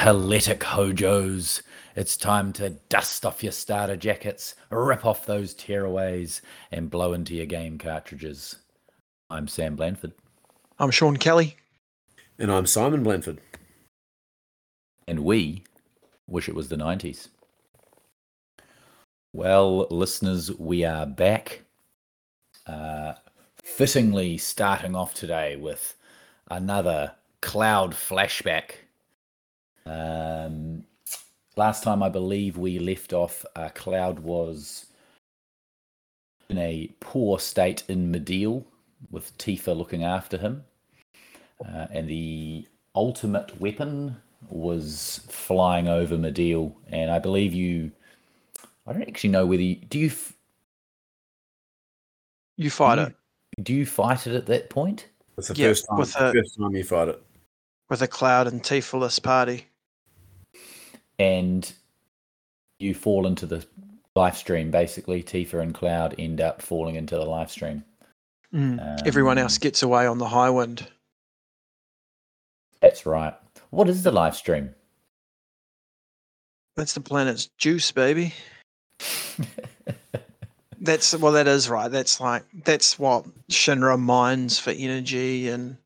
All right, you Helletic hojos. It's time to dust off your starter jackets, rip off those tearaways, and blow into your game cartridges. I'm Sam Blanford. I'm Sean Kelly. And I'm Simon Blanford. And we wish it was the 90s. Well, listeners, we are back. Uh, fittingly starting off today with another cloud flashback. Um, last time I believe we left off, uh, Cloud was in a poor state in Mideel with Tifa looking after him. Uh, and the ultimate weapon was flying over Mideel. And I believe you. I don't actually know whether you. Do you. f- You fight do it Do you fight it at that point? It's the Yeah, first time. with a- first time you fight it. with a Cloud and Tifa party. And you fall into the life stream. Basically, Tifa and Cloud end up falling into the life stream. Mm. Everyone else Um, gets away on the Highwind. That's right. What is the life stream? That's the planet's juice, baby. That's well, that is right. That's like that's what Shinra mines for energy, and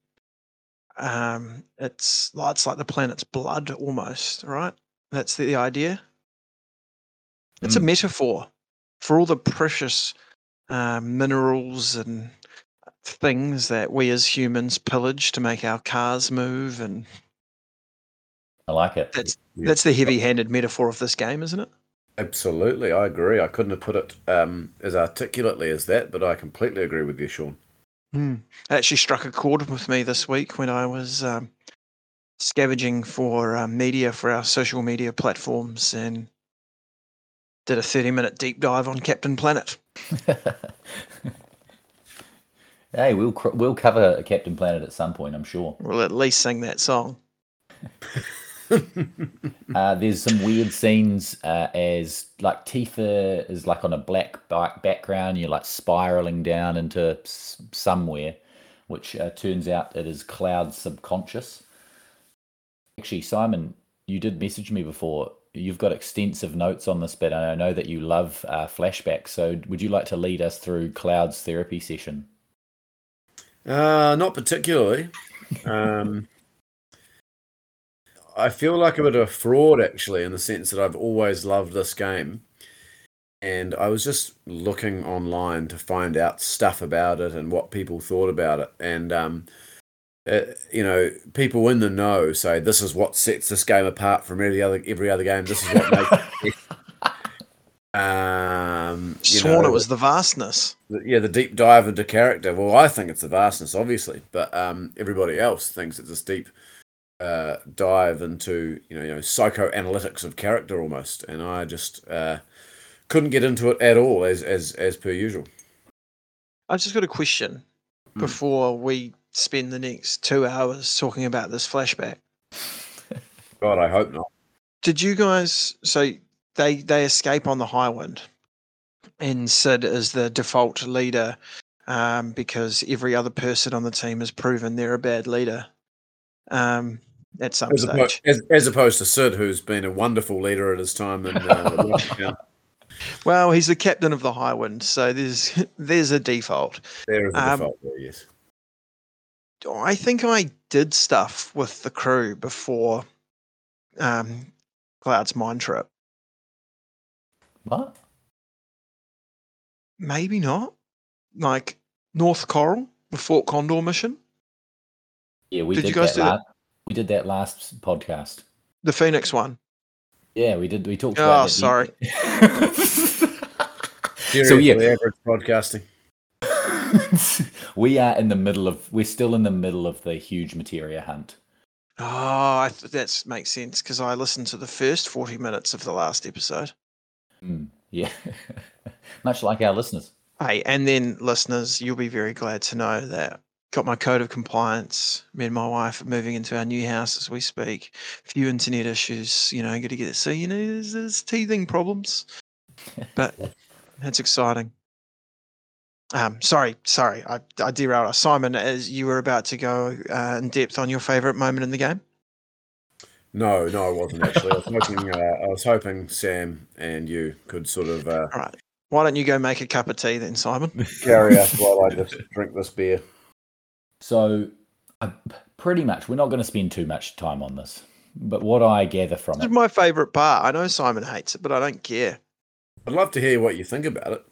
um, it's it's like the planet's blood almost, right? That's the idea. It's a Mm. metaphor for all the precious uh, minerals and things that we as humans pillage to make our cars move, and I like it. that's Yeah. that's the heavy-handed metaphor of this game, isn't it? Absolutely, I agree. I couldn't have put it um, as articulately as that, but I completely agree with you, Sean. Hmm. It actually struck a chord with me this week when I was um, scavenging for uh, media for our social media platforms and did a 30 minute deep dive on Captain Planet. hey, we'll cr- we'll cover Captain Planet at some point, I'm sure. We'll at least sing that song. Uh, there's some weird scenes uh, as like Tifa is like on a black ba- background. You're like spiraling down into s- somewhere, which uh, turns out it is Cloud's subconscious. Actually, Simon, you did message me before. You've got extensive notes on this, but I know that you love uh, flashbacks. So, would you like to lead us through Cloud's therapy session? Uh, not particularly. Um, I feel like a bit of a fraud, actually, in the sense that I've always loved this game. And I was just looking online to find out stuff about it and what people thought about it. And, um, uh, you know, people in the know say this is what sets this game apart from every other every other game. This is what makes it. Um, you Sworn know, it was the vastness. the- yeah, the deep dive into character. Well, I think it's the vastness, obviously, but um, everybody else thinks it's this deep uh, dive into you know, you know psychoanalytics of character almost, and I just uh, couldn't get into it at all, as as as per usual. I've just got a question Hmm. before we spend the next two hours talking about this flashback. God, I hope not. Did you guys so they they escape on the Highwind and Sid is the default leader um, because every other person on the team has proven they're a bad leader um, at some As stage. opposed, as, as opposed to Sid, who's been a wonderful leader at his time in uh. Well, he's the captain of the Highwind, so there's there's a default. there is a Um, default there, yes. I think I did stuff with the crew before um, Cloud's mind trip. What? Maybe not. Like North Corel, the Fort Condor mission, Yeah, we Did did, you guys that. do that? We did that last podcast. the Phoenix one. Yeah, we did. We talked Oh, about. that. sorry. Serious so yeah, for the average podcasting. we are in the middle of. We're still in the middle of the huge materia hunt. Oh, I th- that makes sense because I listened to the first 40 minutes of the last episode. Mm, yeah, much like our listeners. Hey, and then listeners, you'll be very glad to know that got my code of compliance. Me and my wife are moving into our new house as we speak. few internet issues, you know, got to get it. So, you know, there's, there's teething problems, but that's exciting. Um, sorry, sorry, I, I derailed us. Simon, as you were about to go uh, in depth on your favorite moment in the game. No, no, I wasn't actually. I was hoping, uh, I was hoping Sam and you could sort of uh, All right. Why don't you go make a cup of tea then, Simon? carry us while I just drink this beer. So, uh, pretty much, we're not going to spend too much time on this. But what I gather from This is my favourite part. I know Simon hates it, but I don't care. I'd love to hear what you think about it.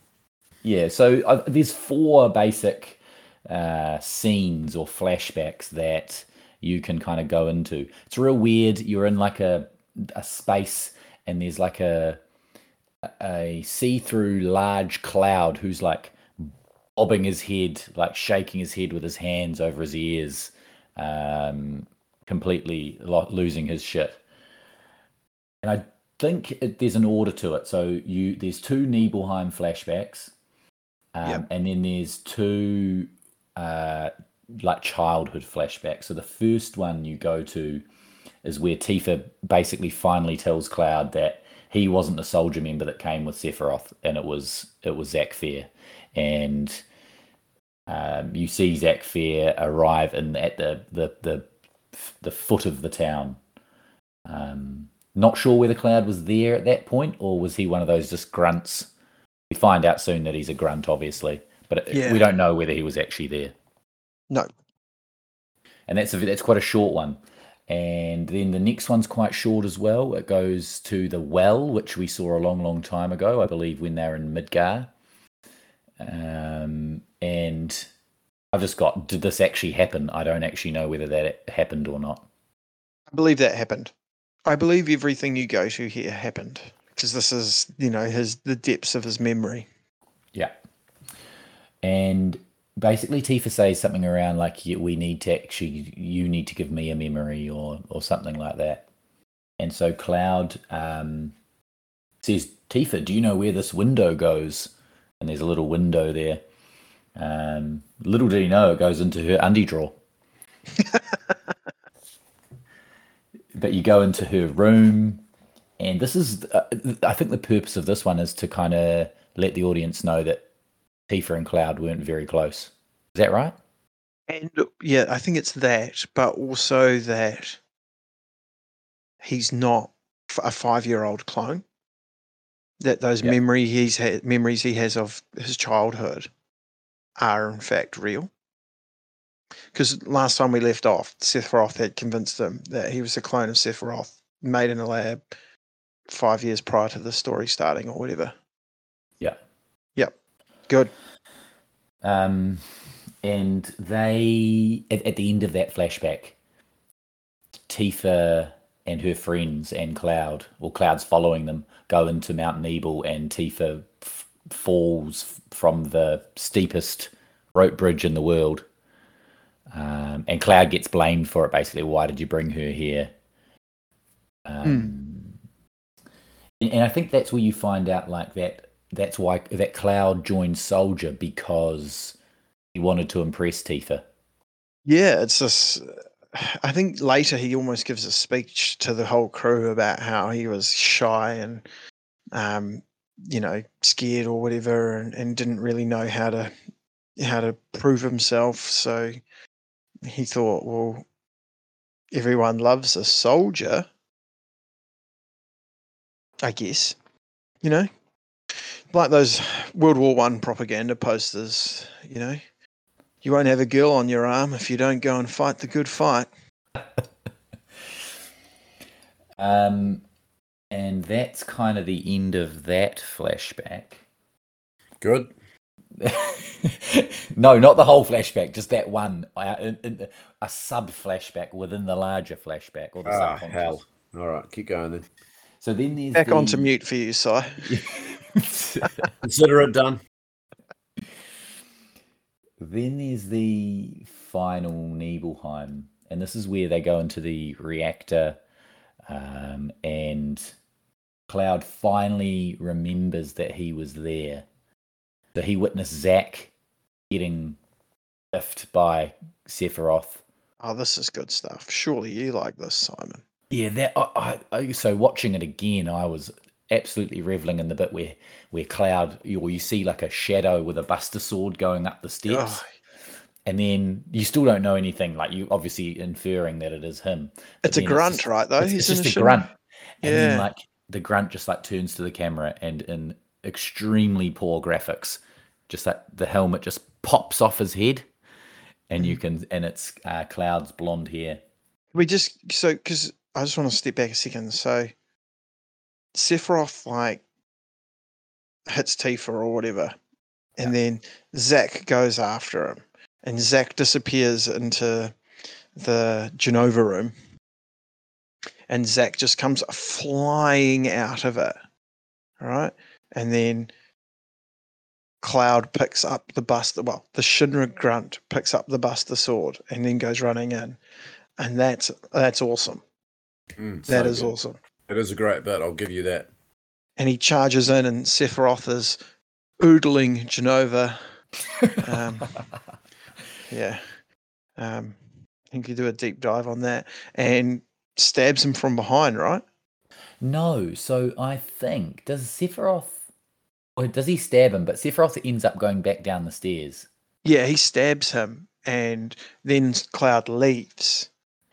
Yeah. So uh, there's four basic uh, scenes or flashbacks that you can kind of go into. It's real weird. You're in like a a space, and there's like a a see-through large cloud who's like bobbing his head, like shaking his head with his hands over his ears, um, completely lo- losing his shit. And I think it, there's an order to it. So you there's two Nibelheim flashbacks, um, Yep. and then there's two uh, like childhood flashbacks. So the first one you go to is where Tifa basically finally tells Cloud that he wasn't the soldier member that came with Sephiroth, and it was it was Zack Fair, and um, you see Zack Fair arrive in at the the the the foot of the town. Um, not sure whether Cloud was there at that point, or was he one of those just grunts? We find out soon that he's a grunt, obviously, but Yeah. we don't know whether he was actually there No. and that's a, that's quite a short one. And then the next one's quite short as well. It goes to the well, which we saw a long, long time ago, I believe, when they were in Midgar. Um, and I've just got, did this actually happen? I don't actually know whether that happened or not. I believe that happened. I believe everything you go to here happened because this is, you know, his the depths of his memory. Yeah. And basically, Tifa says something around like, "We need to actually, you need to give me a memory," or or something like that. And so Cloud um, says, "Tifa, do you know where this window goes?" And there's a little window there. Um, little did he know it goes into her undie drawer. but you go into her room, and this is, uh, I think, the purpose of this one is to kind of let the audience know that Tifa and Cloud weren't very close. Is that right? And yeah, I think it's that, but also that he's not a five-year-old clone. That those Yeah. memory he's memories he has of his childhood are in fact real. Because last time we left off, Sephiroth had convinced them that he was a clone of Sephiroth made in a lab five years prior to the story starting or whatever. Yeah. Yep. Good. Um, and they, at, at the end of that flashback, Tifa and her friends and Cloud, or Cloud's following them, go into Mount Nibel, and Tifa f- falls from the steepest rope bridge in the world. Um, and Cloud gets blamed for it. Basically, why did you bring her here? Um, and, and I think that's where you find out, like that. That's why that Cloud joined Soldier because he wanted to impress Tifa. Yeah, it's this. I think later he almost gives a speech to the whole crew about how he was shy and, um, you know, scared or whatever, and, and didn't really know how to how to prove himself. So he thought, well, everyone loves a soldier, I guess. You know, like those World War One propaganda posters. You know, you won't have a girl on your arm if you don't go and fight the good fight. Um, and that's kind of the end of that flashback. Good. no, not the whole flashback, just that one, uh, in- in- a sub flashback within the larger flashback or the Ah, subconscious. hell. All right, keep going then. So then there's Back the... onto mute for you, Si. Consider it done. Then there's the final Nibelheim, and this is where they go into the reactor, um, and Cloud finally remembers that he was there. So he witnessed Zack getting biffed by Sephiroth. Oh, this is good stuff. Surely you like this, Simon. Yeah, that I, I, I so watching it again, I was absolutely reveling in the bit where where Cloud, you, or you see like a shadow with a Buster sword going up the steps. Oh, and then you still don't know anything. Like you obviously inferring that it is him. It's a grunt, just- right? Though it's, he's it's just a grunt, and then like the grunt just like turns to the camera, and in extremely poor graphics, just like the helmet just pops off his head, and you can and it's uh, Cloud's blonde hair. We just so because I just want to step back a second. So Sephiroth like hits Tifa or whatever, and then Zack goes after him, and Zack disappears into the Jenova room, and Zack just comes flying out of it, all right, and then. Cloud picks up the Buster, well, the Shinra grunt picks up the Buster sword and then goes running in and that's that's awesome. Mm, That so is good. awesome. It is a great bit. I'll give you that. And he charges in, and Sephiroth is oodling Jenova. Um, Yeah, um, I think you do a deep dive on that and stabs him from behind, right? No, so I think does Sephiroth, or does he stab him? But Sephiroth ends up going back down the stairs Yeah, he stabs him, and then Cloud leaves.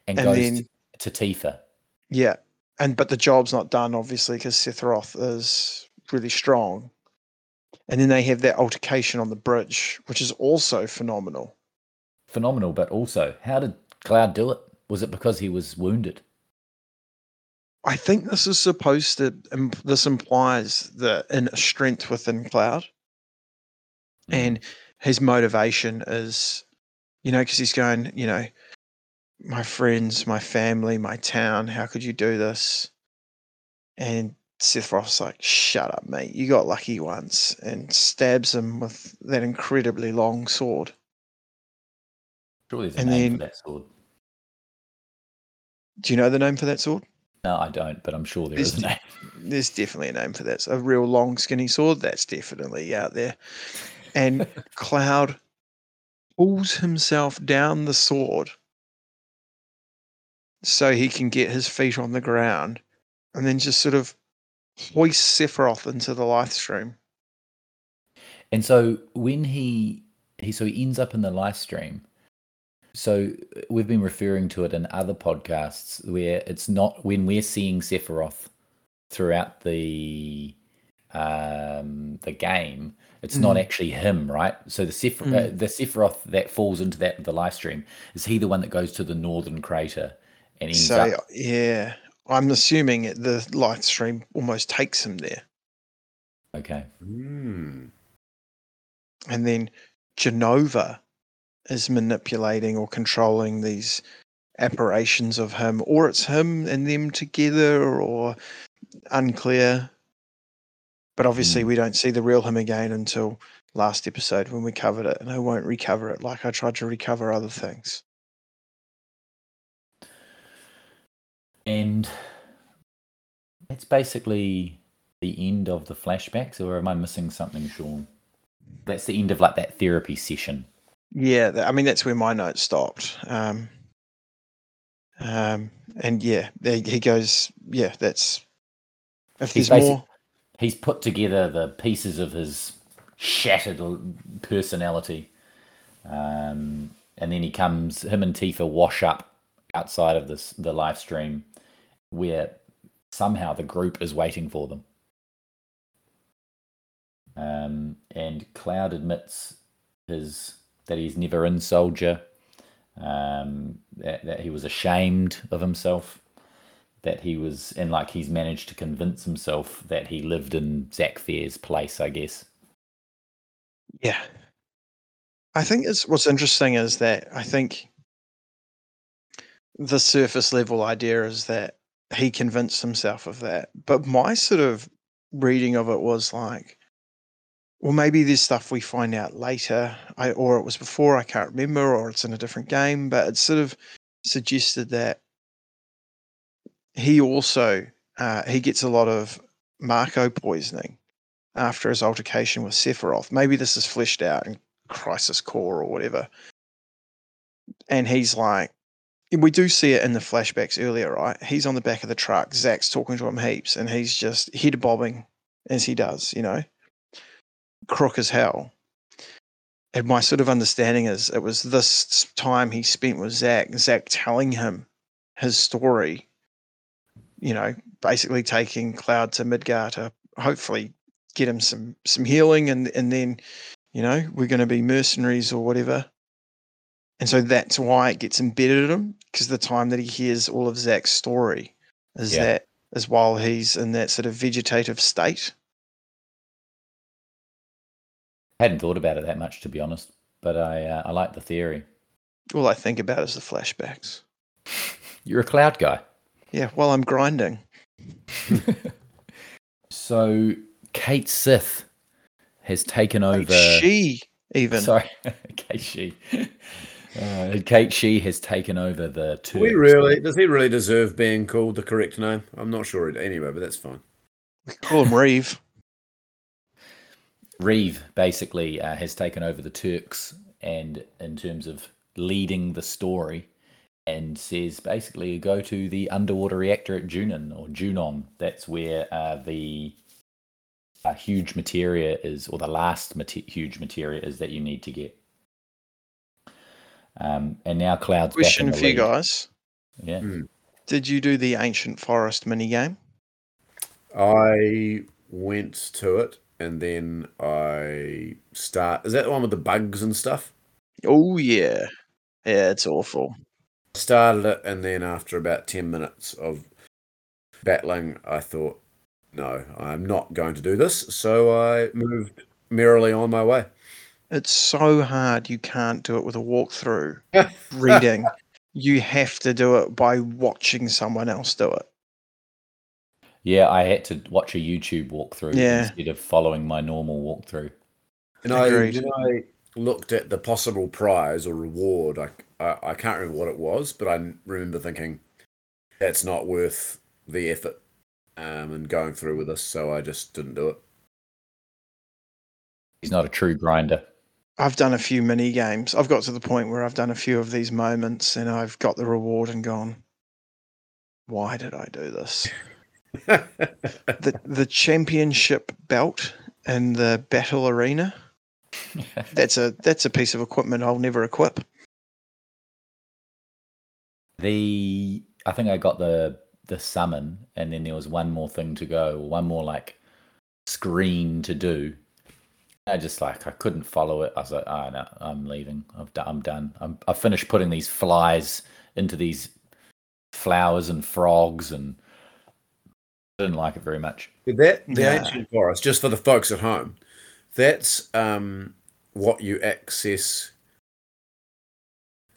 and, And goes then- to, to Tifa. Yeah, and but the job's not done obviously because Sephiroth is really strong. And then they have that altercation on the bridge, which is also phenomenal. Phenomenal, but also, how did Cloud do it? Was it because he was wounded? I think this is supposed to. This implies the inner strength within Cloud, Mm. and his motivation is, you know, because he's going, you know, my friends, my family, my town. How could you do this? And Sephiroth's like, "Shut up, mate! You got lucky once," and stabs him with that incredibly long sword. Sure, there's a and name then- for that sword. Do you know the name for that sword? No, I don't, but I'm sure there There's is a name. There's definitely a name for that. It's a real long, skinny sword. That's definitely out there. And Cloud pulls himself down the sword so he can get his feet on the ground and then just sort of hoist Sephiroth into the life stream. And so when he he so he ends up in the life stream. So we've been referring to it in other podcasts where it's not when we're seeing Sephiroth throughout the um the game, it's not Mm. actually him, right? So the Seph- uh, Mm. the Sephiroth that falls into that the life stream is he the one that goes to the northern crater and ends So, up yeah, I'm assuming the life stream almost takes him there. okay. Mm. and then Jenova is manipulating or controlling these apparitions of him, or it's him and them together, or unclear. But obviously, Mm. we don't see the real him again until last episode when we covered it, and I won't recover it like I tried to recover other things. And it's basically the end of the flashbacks, or am I missing something, Sean? That's the end of like that therapy session. Yeah, I mean that's where my notes stopped. Um, um, and yeah, there he goes. Yeah, that's if He's there's more. He's put together the pieces of his shattered personality, um, and then he comes. Him and Tifa wash up outside of this the life stream, where somehow the group is waiting for them. Um, and Cloud admits his that he's never in Soldier, um, that, that he was ashamed of himself, that he was, and like he's managed to convince himself that he lived in Zack Fair's place, I guess. Yeah. I think it's what's interesting is that I think the surface level idea is that he convinced himself of that. But my sort of reading of it was like, well, maybe there's stuff we find out later, I, or it was before, I can't remember, or it's in a different game, but it sort of suggested that he also uh, he gets a lot of Mako poisoning after his altercation with Sephiroth. Maybe this is fleshed out in Crisis Core or whatever. And he's like, we do see it in the flashbacks earlier, right? He's on the back of the truck. Zack's talking to him heaps, and he's just head bobbing as he does, you know, crook as hell. and my sort of understanding is it was this time he spent with Zack, Zack telling him his story. You know, basically taking Cloud to Midgar to hopefully get him some some healing, and and then, you know, we're going to be mercenaries or whatever. And so that's why it gets embedded in him because the time that he hears all of Zack's story is Yeah. that is while he's in that sort of vegetative state. I hadn't thought about it that much, to be honest, but I uh, I like the theory. All I think about is the flashbacks. You're a cloud guy. Yeah, while I'm grinding. So Cait Sith has taken over. Like she even. Sorry, Kate She. Uh, Kate She has taken over the Do we really? Does he really deserve being called the correct name? I'm not sure. Anyway, but that's fine. We call him Reeve. Reeve basically uh, has taken over the Turks, and in terms of leading the story, and says basically go to the underwater reactor at Junon or Junon. That's where uh, the uh, huge materia is, or the last mate- huge materia is that you need to get. Um, and now Cloud's back in Question the for you guys. Yeah. Did you do the ancient forest mini game? I went to it and then I start. Is that the one with the bugs and stuff? Oh yeah. Yeah, it's awful. Started it and then after about ten minutes of battling, I thought, no, I'm not going to do this. So I moved merrily on my way. It's so hard you can't do it with a walkthrough reading. You have to do it by watching someone else do it. Yeah, I had to watch a YouTube walkthrough Yeah. instead of following my normal walkthrough. And I, Agreed. when I looked at the possible prize or reward, I, I I can't remember what it was, but I remember thinking that's not worth the effort um, and going through with this, so I just didn't do it. He's not a true grinder. I've done a few mini games. I've got to the point where I've done a few of these moments and I've got the reward and gone, why did I do this? The the championship belt and the battle arena. That's a that's a piece of equipment I'll never equip. The I think I got the the summon, and then there was one more thing to go, one more like screen to do. I just like I couldn't follow it. I was like, oh no, I'm leaving. I've done. I'm done. I'm, I finished putting these flies into these flowers and frogs, and didn't like it very much. that the Nah. ancient forest, just for the folks at home, that's um, what you access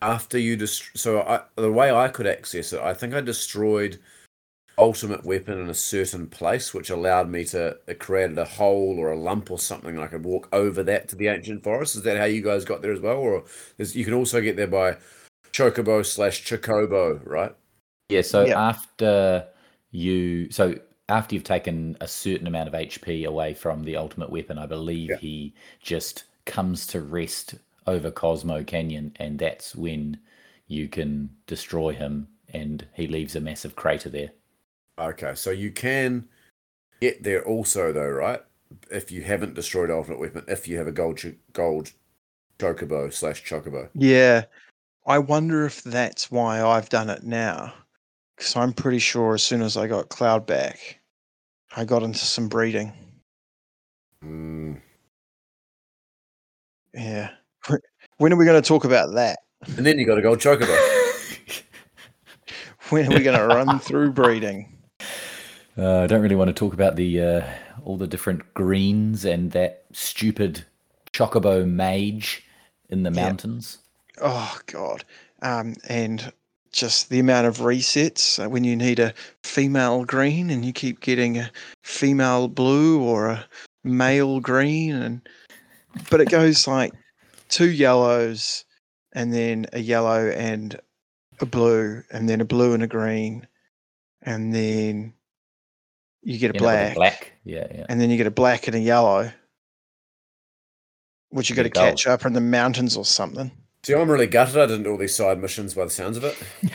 after you dest- So I, the way I could access it, I think I destroyed ultimate weapon in a certain place, which allowed me to it created a hole or a lump or something. and I could walk over that to the ancient forest. Is that how you guys got there as well, or is, you can also get there by chocobo slash chocobo, right? Yeah, so Yeah. after you so after you've taken a certain amount of HP away from the ultimate weapon, I believe Yeah. he just comes to rest over Cosmo Canyon and that's when you can destroy him and he leaves a massive crater there. Okay, so you can get there also, though, right? If you haven't destroyed ultimate weapon, if you have a gold ch- gold chocobo slash chocobo. Yeah. I wonder if that's why I've done it now. Because I'm pretty sure as soon as I got Cloud back, I got into some breeding. Mm. Yeah. When are we going to talk about that? And then you got a gold chocobo. When are we going to run through breeding? Uh, I don't really want to talk about the uh, all the different greens and that stupid chocobo mage in the Yeah. mountains. Oh, God. Um, and just the amount of resets uh, when you need a female green and you keep getting a female blue or a male green and but it goes like two yellows and then a yellow and a blue and then a blue and a green and then you get a You know, with black, black. Yeah, yeah. and then you get a black and a yellow which you got to catch up in the mountains or something See, I'm really gutted. I didn't do all these side missions by the sounds of it.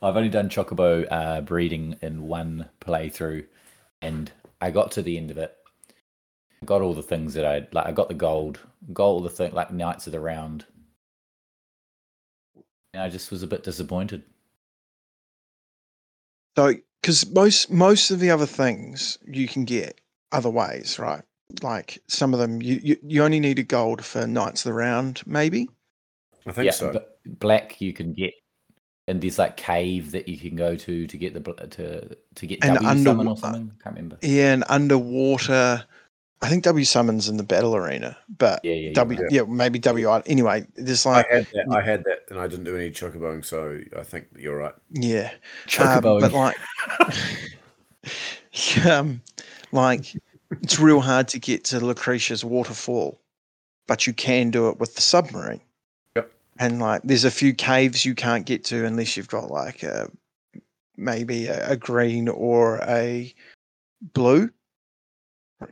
I've only done chocobo uh, breeding in one playthrough, and I got to the end of it, got all the things that I like. I got the gold, got all the thing like Knights of the Round. And I just was a bit disappointed. So, because most most of the other things you can get other ways, right? Like some of them, you you, you only need a gold for Knights of the Round, maybe. I think yeah, so. but black you can get, and there's like cave that you can go to to get the to to get And W under- summon or something. Can't remember. Yeah, and underwater. I think W summons in the battle arena, but Yeah, yeah, you're W right. yeah maybe W. I- Anyway, there's I like had that. I had that, and I didn't do any chocoboing, so I think you're right. yeah, um, Chocobo. but like, um, like it's real hard to get to Lucrecia's waterfall, but you can do it with the submarine. Yep. And like, there's a few caves you can't get to unless you've got like a maybe a, a green or a blue.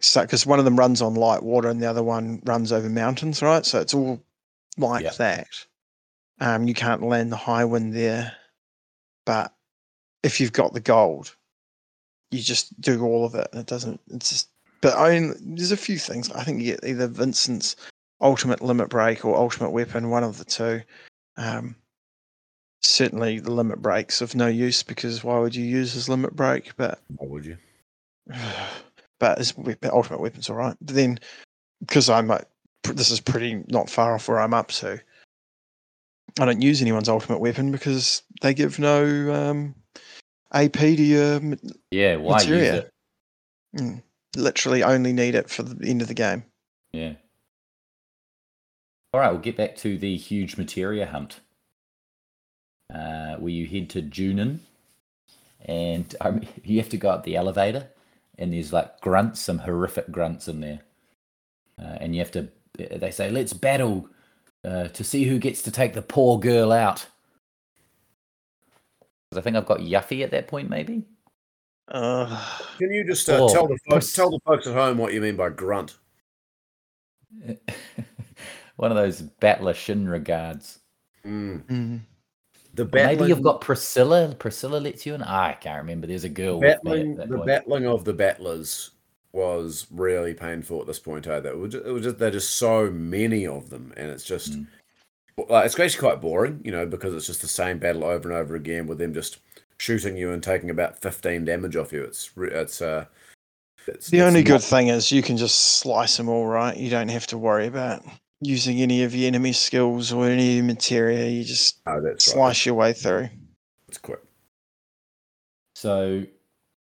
So, because one of them runs on light water and the other one runs over mountains, right? So it's all like that. Um, you can't land the Highwind there, but if you've got the gold, you just do all of it. and It doesn't. It's just. But I mean, there's a few things. I think you get either Vincent's ultimate limit break or ultimate weapon, one of the two. Um, certainly, the limit breaks of no use because why would you use his limit break? But Why would you? but weapon, ultimate weapon's all right. But then, because I'm like, this is pretty not far off where I'm up to. I don't use anyone's ultimate weapon because they give no um, AP to your yeah, why use materia. it? Mm. Literally only need it for the end of the game. Yeah. All right, we'll get back to the huge materia hunt. Uh, where you head to Junon, and um, you have to go up the elevator, and there's like grunts, some horrific grunts in there, uh, and you have to. They say, "Let's battle uh, to see who gets to take the poor girl out." 'Cause I think I've got Yuffie at that point, maybe. Uh, Can you just uh, Oh, tell the folks, tell the folks at home what you mean by grunt? One of those battler Shinra guards. Mm. mm. The Or Maybe you've got Priscilla. Priscilla lets you in. I can't remember. There's a girl with battling, the point. battling of the battlers was really painful at this point. Eh? That was just, it was just there's just so many of them, and it's just Mm. well, it's actually quite boring, you know, because it's just the same battle over and over again with them just shooting you and taking about fifteen damage off you. It's it's uh, it's, The it's only not- good thing is you can just slice them all right. You don't have to worry about using any of your enemy skills or any of your materia. You just Oh, that's right. slice your way through. It's quick. So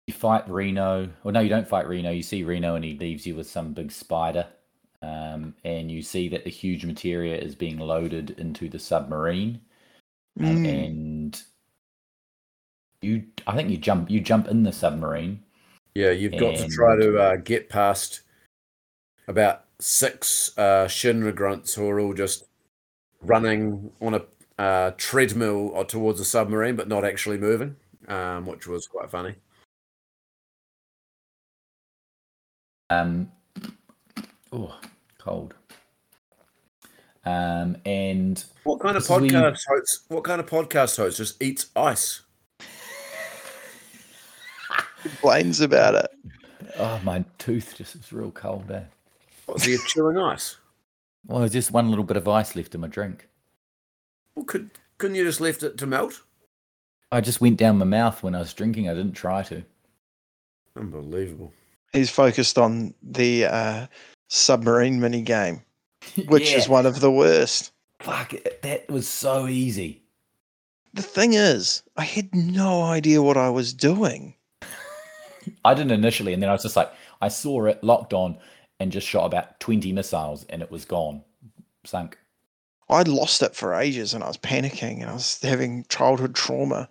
you fight Reno. Well, no, you don't fight Reno. You see Reno, and he leaves you with some big spider. Um, and you see that the huge materia is being loaded into the submarine. Um, Mm. and you, I think you jump. You jump in the submarine. Yeah, you've got to try to uh, get past about six uh, Shinra grunts who are all just running on a uh, treadmill or towards a submarine, but not actually moving, um, which was quite funny. Um, oh, cold. Um, and What kind of This is you- podcast host? What kind of podcast host just eats ice? Complains about it. oh, my tooth just is real cold. Eh? What's he chewing ice? Well, there's just one little bit of ice left in my drink. Well, could couldn't you just left it to melt? I just went down my mouth when I was drinking. I didn't try to. Unbelievable. He's focused on the uh, submarine mini game, which is one of the worst. Fuck, it, that was so easy. The thing is, I had no idea what I was doing. I didn't initially, and then I was just like, I saw it locked on and just shot about 20 missiles and it was gone. Sunk. I'd lost it for ages and I was panicking and I was having childhood trauma.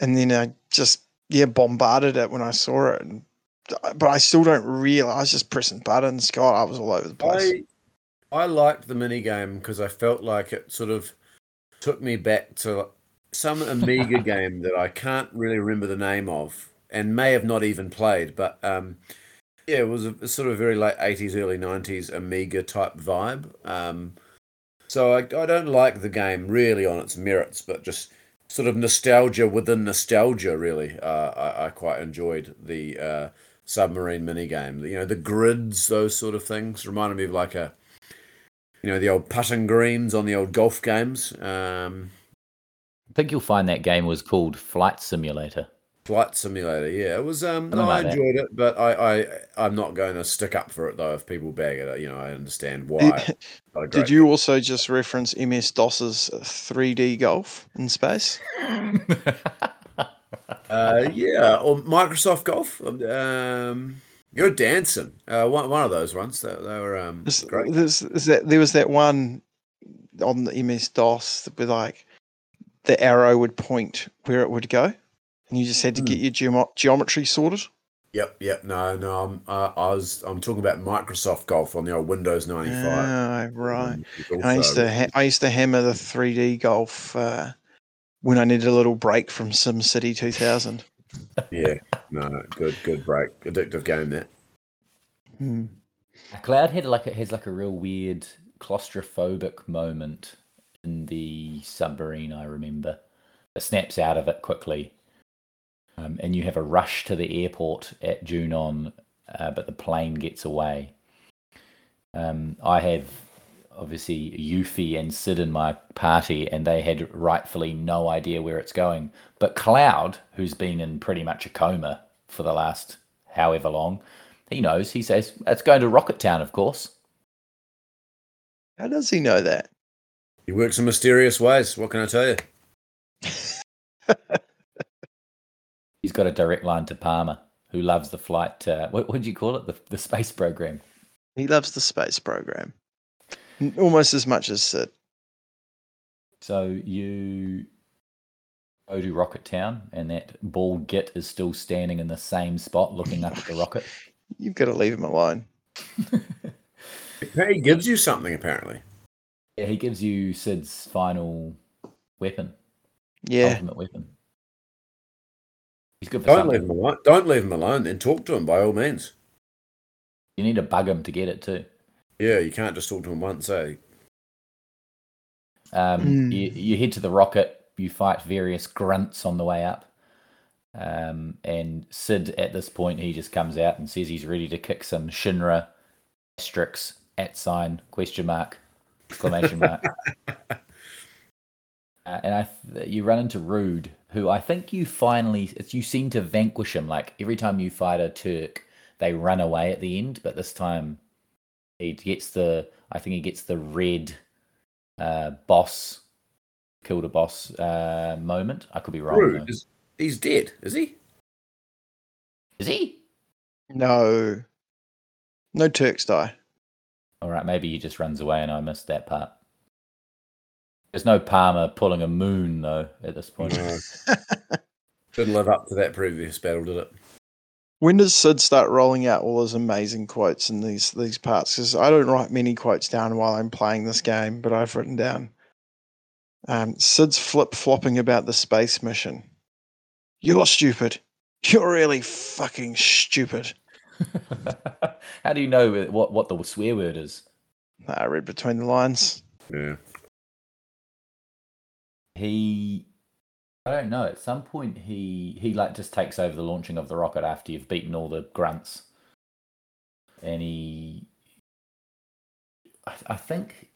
And then I just, yeah, bombarded it when I saw it. And, but I still don't realize, I was just pressing buttons. God, I was all over the place. I I liked the mini game because I felt like it sort of took me back to some Amiga game that I can't really remember the name of and may have not even played, but um, yeah, it was a, sort of very late eighties, early nineties Amiga type vibe. Um, so I, I don't like the game really on its merits, but just sort of nostalgia within nostalgia. Really, uh, I, I quite enjoyed the uh, submarine mini game. You know, the grids, those sort of things, reminded me of like a, you know, the old putting greens on the old golf games. Um, I think you'll find that game was called Flight Simulator. Flight Simulator, yeah, it was. Um, no, I enjoyed it, but I, I, I'm not going to stick up for it though. If people bag it, you know, I understand why. Not a Did you also just reference MS DOS's 3D golf in space? Uh, yeah, or Microsoft Golf. Um, you're dancing. Uh, one, one of those ones. They, they were um, Is, great. there's- is that, there was that one on the MS DOS that with like the arrow would point where it would go, and you just had to Hmm. get your geomo- geometry sorted. Yep, yep. No, no. I'm, uh, I was. I'm talking about Microsoft Golf on the old Windows 95. Ah, right. Um, it's I used to ha- I used to hammer the 3D golf uh, when I needed a little break from SimCity 2000. yeah, no, good, good break. Addictive game that. Hmm. Cloud had like a, has like a real weird claustrophobic moment in the submarine. I remember it snaps out of it quickly, um, and you have a rush to the airport at Junon, uh, but the plane gets away. Um, I have obviously Yuffie and Sid in my party, and they had rightfully no idea where it's going. But Cloud, who's been in pretty much a coma for the last however long, he knows. He says it's going to Rocket Town, of course. How does he know that? He works in mysterious ways. What can I tell you? He's got a direct line to Palmer, who loves the flight. Uh, what would you call it? The, the space program. He loves the space program almost as much as Sid. So you go to Rocket Town, and that bald git is still standing in the same spot, looking up at the rocket. You've got to leave him alone. He gives you something apparently. Yeah, he gives you Sid's final weapon, Yeah. ultimate weapon. He's good for Don't something. leave him alone. Don't leave him alone. Then talk to him by all means. You need to bug him to get it too. Yeah, you can't just talk to him once. Eh? Um, Mm. you, you head to the rocket. You fight various grunts on the way up. Um, and Sid, at this point, he just comes out and says he's ready to kick some Shinra asterisks at sign question mark exclamation mark. uh, and I, th- you run into Rude, who I think you finally it's, you seem to vanquish him. Like every time you fight a Turk, they run away at the end, but this time he gets the I think he gets the red uh, boss killed a boss uh, moment. I could be wrong. Rude. Is, he's dead, is he? Is he? No. No Turks die. All right, maybe he just runs away and I missed that part. There's no Palmer pulling a moon though at this point. No. Didn't live up to that previous battle, did it? When does Sid start rolling out all his amazing quotes in these these parts? Because I don't write many quotes down while I'm playing this game, but I've written down um, Sid's flip flopping about the space mission. You're stupid. You're really fucking stupid. How do you know what what the swear word is? I read between the lines. Yeah. He, I don't know. At some point, he he like just takes over the launching of the rocket after you've beaten all the grunts, and he, I, I think,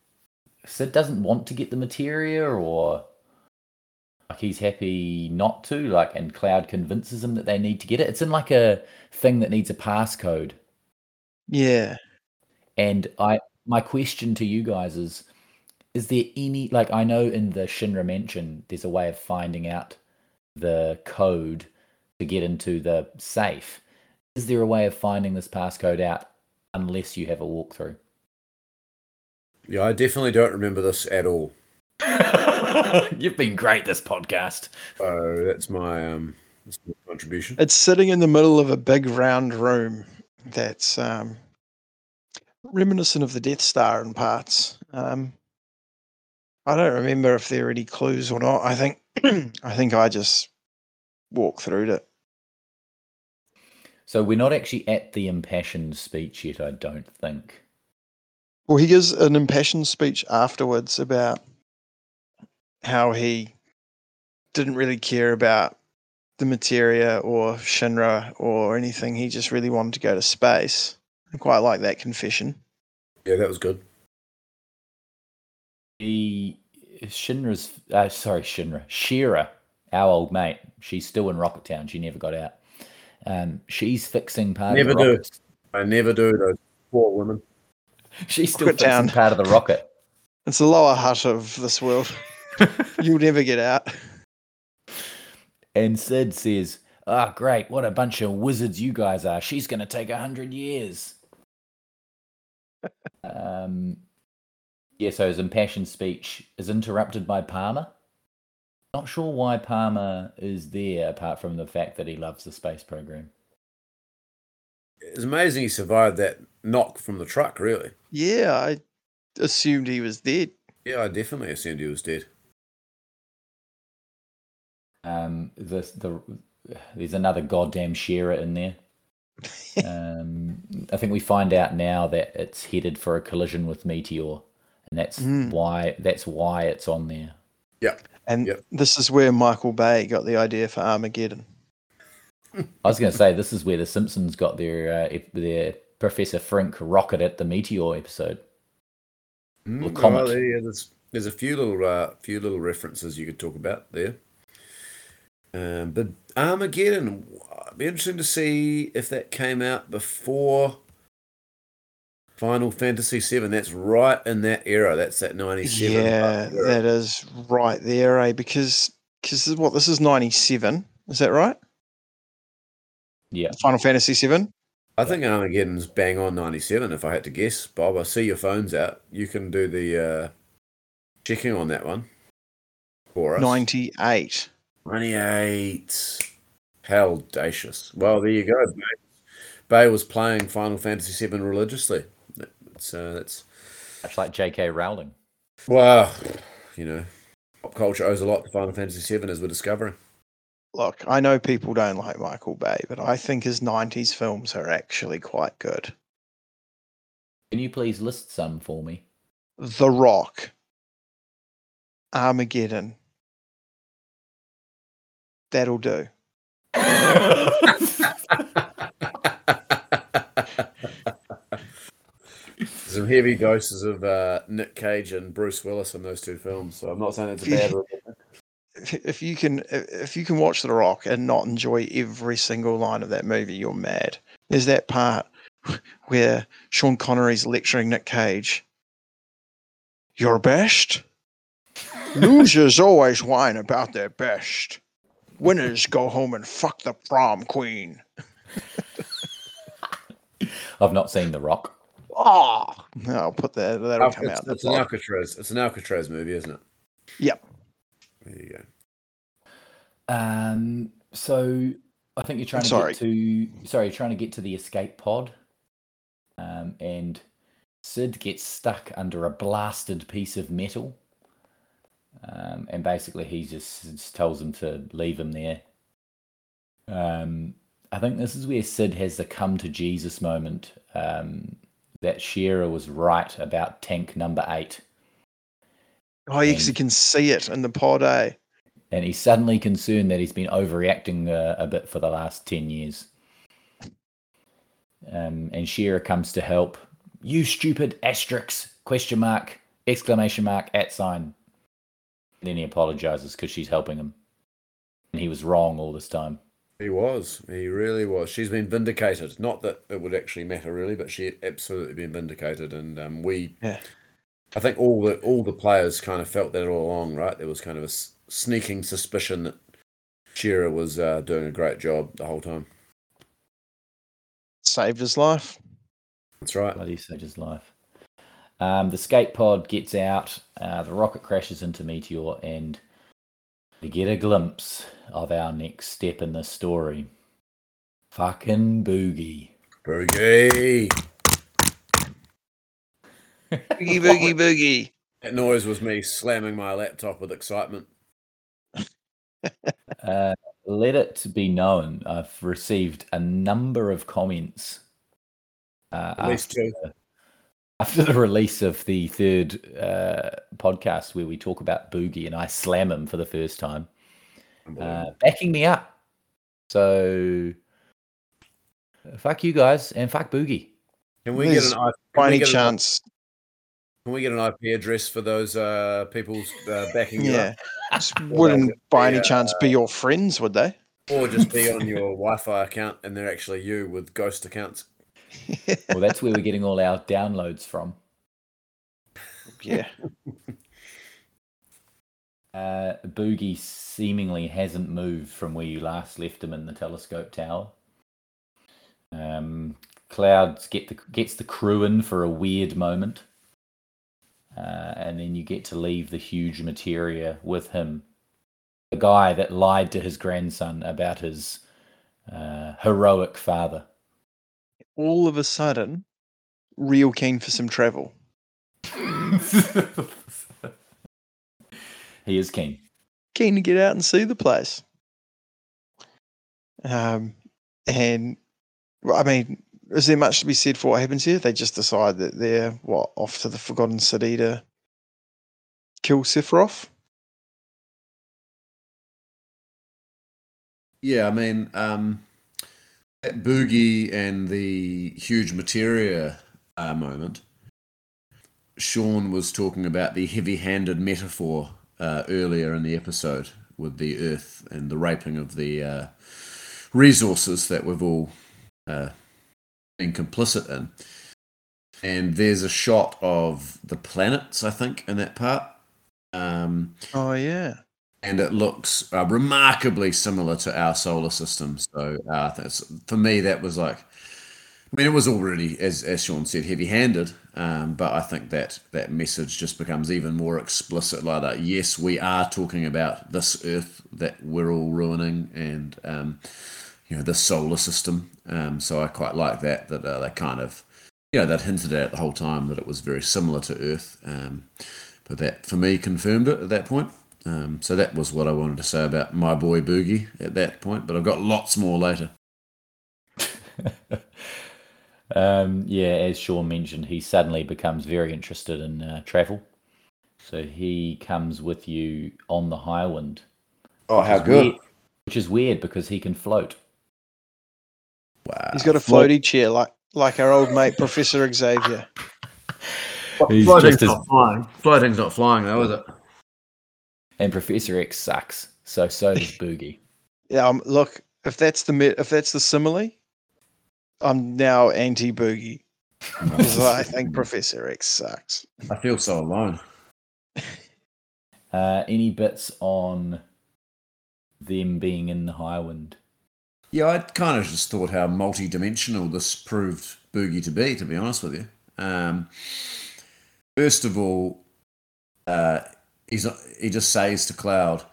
Sid doesn't want to get the materia, or like he's happy not to. Like, and Cloud convinces him that they need to get it. It's in like a thing that needs a passcode. Yeah. And I, my question to you guys is: Is there any like I know in the Shinra mansion there's a way of finding out the code to get into the safe? Is there a way of finding this passcode out unless you have a walkthrough? Yeah, I definitely don't remember this at all. You've been great this podcast. So that's my um that's my contribution. It's sitting in the middle of a big round room that's um, reminiscent of the Death Star in parts. Um, I don't remember if there are any clues or not. I think I think I just walked through it. So we're not actually at the impassioned speech yet, I don't think. Well, he gives an impassioned speech afterwards about how he didn't really care about the materia or Shinra or anything. He just really wanted to go to space. I quite like that confession. Yeah, that was good. He Shinra's uh, sorry Shinra Shera, our old mate. She's still in Rocket Town. She never got out. Um, she's fixing part Never of the do. rocket. I never do those poor women. She's still Rocket fixing Town. part of the rocket. It's the lower hut of this world. You'll never get out. And Sid says, "Ah, great! What a bunch of wizards you guys are. She's going to take a hundred years." um, yeah. So his impassioned speech is interrupted by Palmer. Not sure why Palmer is there, apart from the fact that he loves the space program. It's amazing he survived that knock from the truck, really. Yeah, I assumed he was dead. Yeah, I definitely assumed he was dead. Um, the the there's another goddamn Shera in there. um, I think we find out now that it's headed for a collision with Meteor, and that's Mm. why that's why it's on there. Yeah, and Yep. this is where Michael Bay got the idea for Armageddon. I was going to say this is where the Simpsons got their uh, their Professor Frink rocket at the Meteor episode. Mm, Well, oh, comet. there- yeah, there's there's a few little uh, few little references you could talk about there. Um, but Armageddon, it'd be interesting to see if that came out before Final Fantasy VII. That's right in that era. That's that '97. Yeah, era. that is right there, eh? Because because what this is ninety seven. Is that right? Yeah, Final Fantasy seven. I think Armageddon's bang on '97. If I had to guess, Bob, I see your phone's out. You can do the uh, checking on that one for us. Ninety eight. 98. How audacious. Well, there you go. Bay, Bay was playing Final Fantasy VII religiously. That's, uh, that's much like J.K. Rowling. well, you know, pop culture owes a lot to Final Fantasy VII as we're discovering. Look, I know people don't like Michael Bay, but I think his nineties films are actually quite good. Can you please list some for me? The Rock. Armageddon. That'll do. Some heavy doses of uh, Nick Cage and Bruce Willis in those two films. So I'm not saying it's a bad. If if you can if you can watch The Rock and not enjoy every single line of that movie, you're mad. There's that part where Sean Connery's lecturing Nick Cage. Your best? Losers always whine about their best. Winners go home and fuck the prom queen. I've not seen The Rock. Oh, no, I'll put that. That'll come it's, out. in the it's an pod. Alcatraz. It's an Alcatraz movie, isn't it? Yep. There you go. Um, so I think you're trying to Sorry. get to sorry, you're trying to get to the escape pod. Um, and Sid gets stuck under a blasted piece of metal. Um, and basically he just, just tells him to leave him there. Um, I think this is where Sid has the come to Jesus moment. Um, that Shera was right about tank number eight. Oh, he you And- can see it in the pod, eh? and he's suddenly concerned that he's been overreacting uh, a bit for the last 10 years. Um, and Shera comes to help. You stupid asterisk, question mark, exclamation mark, at sign. And then he apologizes because she's helping him. And he was wrong all this time. He was. He really was. She's been vindicated. Not that it would actually matter really, but she had absolutely been vindicated. And um, we, Yeah. I think all the all the players kind of felt that all along, right? There was kind of a s- sneaking suspicion that Shera was uh, doing a great job the whole time. Saved his life. That's right. Bloody saved his life. Um, the skate pod gets out. Uh, the rocket crashes into Meteor, and we get a glimpse of our next step in the story. Fucking Bugey. Bugey. Bugey, boogie, boogie. That noise was me slamming my laptop with excitement. Uh, let it be known, I've received a number of comments uh, At least after, two. After the release of the third uh, podcast where we talk about Bugey and I slam him for the first time, uh, backing me up, So fuck you guys and fuck Bugey. Can we There's get an IP, By any an, chance, can we get an IP address for those uh, people uh, backing you yeah, up? wouldn't by any be, chance be your friends, would they? Or just be on your Wi-Fi account and they're actually you with ghost accounts. Well, that's where we're getting all our downloads from. Yeah, Uh, Bugey seemingly hasn't moved from where you last left him in the telescope tower. Um, Clouds get the gets the crew in for a weird moment, uh, and then you get to leave the huge materia with him, the guy that lied to his grandson about his uh, heroic father. All of a sudden, real keen for some travel. he is keen. Keen to get out and see the place. Um, and well, I mean, is there much to be said for what happens here? They just decide that they're what off to the Forgotten City to kill Sephiroth. Yeah, I mean, um, that Bugey and the huge materia uh, moment. Sean was talking about the heavy-handed metaphor uh, earlier in the episode with the Earth and the raping of the uh, resources that we've all uh, been complicit in. And there's a shot of the planets, I think, in that part. Um, Oh yeah, and it looks uh, remarkably similar to our solar system. So uh, for me, that was like, I mean, it was already, as as Sean said, heavy-handed, um, but I think that that message just becomes even more explicit. Like that, yes, we are talking about this Earth that we're all ruining, and um, you know, the solar system. Um, so I quite like that. That uh, they kind of, you know, they'd hinted at the whole time that it was very similar to Earth. Um, but that for me confirmed it at that point. Um, so that was what I wanted to say about my boy Bugey at that point. But I've got lots more later. um, yeah, as Sean mentioned, he suddenly becomes very interested in uh, travel. So he comes with you on the Highwind. Oh, which is weird- which is weird because he can float. Wow. he's got a floaty chair like like our old mate Professor Xavier. He's Floating's just as- not flying. Floating's not flying though, is it? And Professor X sucks. So so does Bugey. Yeah, um, look, if that's the if that's the simile, I'm now anti Bugey because I think Professor X sucks. I feel so alone. Uh, any bits on them being in the Highwind? Yeah, I kind of just thought how multi-dimensional this proved Bugey to be. To be honest with you, um, first of all, uh, he's he just says to Cloud,